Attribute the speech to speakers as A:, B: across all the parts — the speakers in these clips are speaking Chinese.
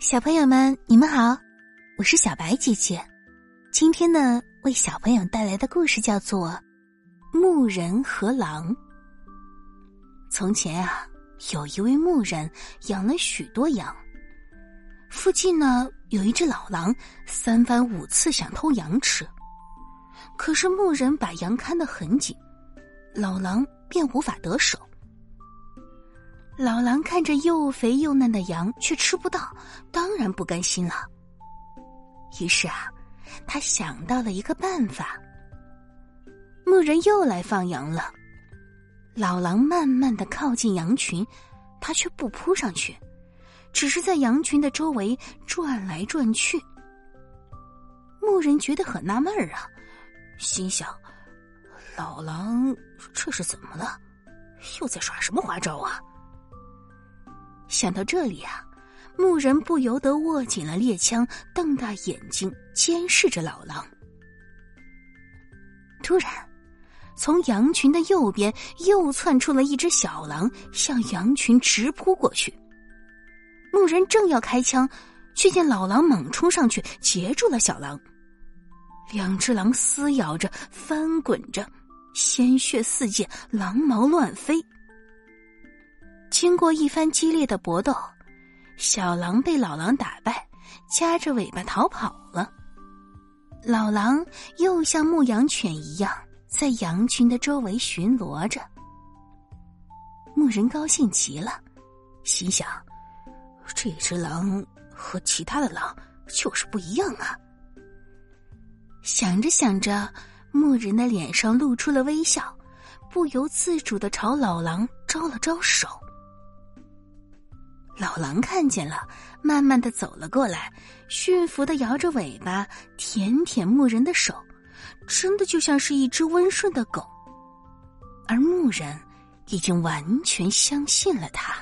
A: 小朋友们，你们好，我是小白姐姐。今天呢，为小朋友带来的故事叫做《牧人和狼》。从前啊，有一位牧人养了许多羊。附近呢，有一只老狼，三番五次想偷羊吃，可是牧人把羊看得很紧，老狼便无法得手。老狼看着又肥又嫩的羊，却吃不到，当然不甘心了。于是啊，他想到了一个办法。牧人又来放羊了，老狼慢慢的靠近羊群，他却不扑上去，只是在羊群的周围转来转去。牧人觉得很纳闷儿啊，心想：老狼这是怎么了？又在耍什么花招啊？想到这里啊，牧人不由得握紧了猎枪，瞪大眼睛监视着老狼。突然，从羊群的右边又窜出了一只小狼，向羊群直扑过去。牧人正要开枪，却见老狼猛冲上去截住了小狼。两只狼撕咬着，翻滚着，鲜血四溅，狼毛乱飞。经过一番激烈的搏斗，小狼被老狼打败，夹着尾巴逃跑了。老狼又像牧羊犬一样，在羊群的周围巡逻着。牧人高兴极了，心想：这只狼和其他的狼就是不一样啊。想着想着，牧人的脸上露出了微笑，不由自主的朝老狼招了招手。老狼看见了，慢慢的走了过来，驯服的摇着尾巴，舔舔牧人的手，真的就像是一只温顺的狗。而牧人已经完全相信了他。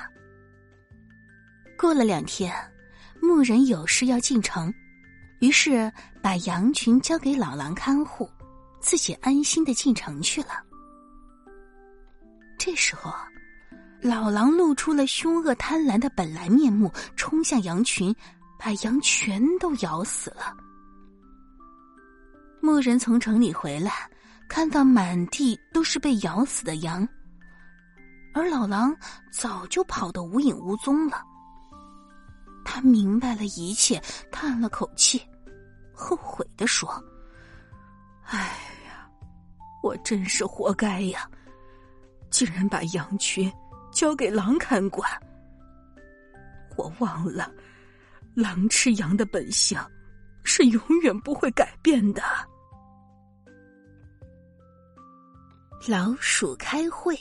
A: 过了两天，牧人有事要进城，于是把羊群交给老狼看护，自己安心的进城去了。这时候。老狼露出了凶恶贪婪的本来面目，冲向羊群，把羊全都咬死了。牧人从城里回来，看到满地都是被咬死的羊，而老狼早就跑得无影无踪了。他明白了一切，叹了口气，后悔的说：“哎呀，我真是活该呀，竟然把羊群……”交给狼看管，我忘了，狼吃羊的本性是永远不会改变的。老鼠开会，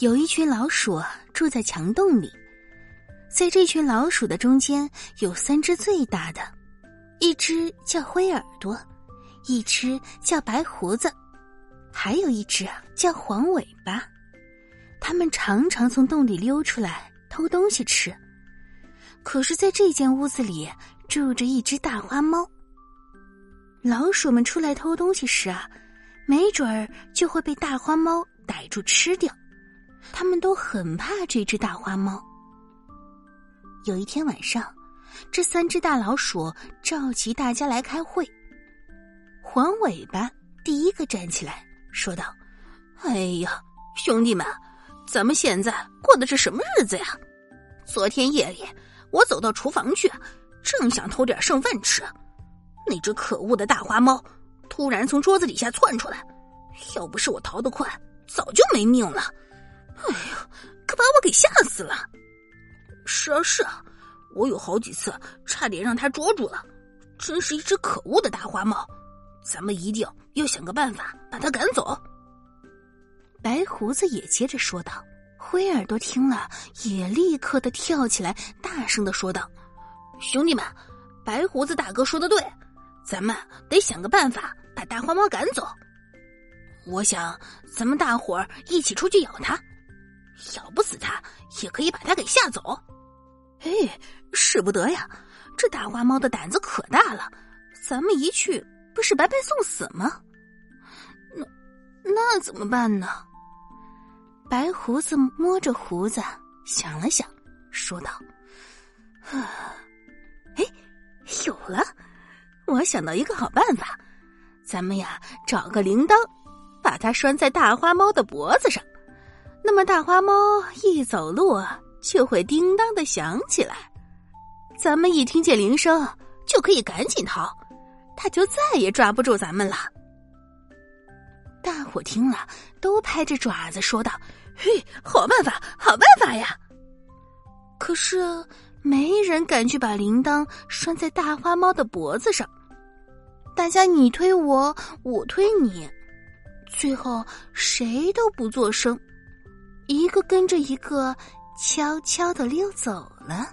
A: 有一群老鼠住在墙洞里，在这群老鼠的中间有三只最大的，一只叫灰耳朵，一只叫白胡子，还有一只叫黄尾巴。他们常常从洞里溜出来偷东西吃，可是，在这间屋子里住着一只大花猫。老鼠们出来偷东西时啊，没准儿就会被大花猫逮住吃掉，他们都很怕这只大花猫。有一天晚上，这三只大老鼠召集大家来开会。黄尾巴第一个站起来说道：“哎呀，兄弟们！”咱们现在过的是什么日子呀？昨天夜里，我走到厨房去，正想偷点剩饭吃，那只可恶的大花猫突然从桌子底下窜出来，要不是我逃得快，早就没命了。哎呀，可把我给吓死了！是啊是啊，我有好几次差点让它捉住了，真是一只可恶的大花猫。咱们一定要想个办法把它赶走。白胡子也接着说道：“灰耳朵听了，也立刻的跳起来，大声的说道：‘兄弟们，白胡子大哥说的对，咱们得想个办法把大花猫赶走。我想，咱们大伙儿一起出去咬它，咬不死它，也可以把它给吓走。’哎，使不得呀，这大花猫的胆子可大了，咱们一去，不是白白送死吗？那那怎么办呢？”白胡子摸着胡子想了想，说道：“啊哎，有了！我想到一个好办法，咱们呀找个铃铛，把它拴在大花猫的脖子上，那么大花猫一走路就会叮当的响起来，咱们一听见铃声就可以赶紧逃，它就再也抓不住咱们了。大伙听了都拍着爪子说道：“嘿，好办法，好办法呀！”可是。没人敢去把铃铛拴在大花猫的脖子上，大家你推我，我推你，最后谁都不作声，一个跟着一个，悄悄的溜走了。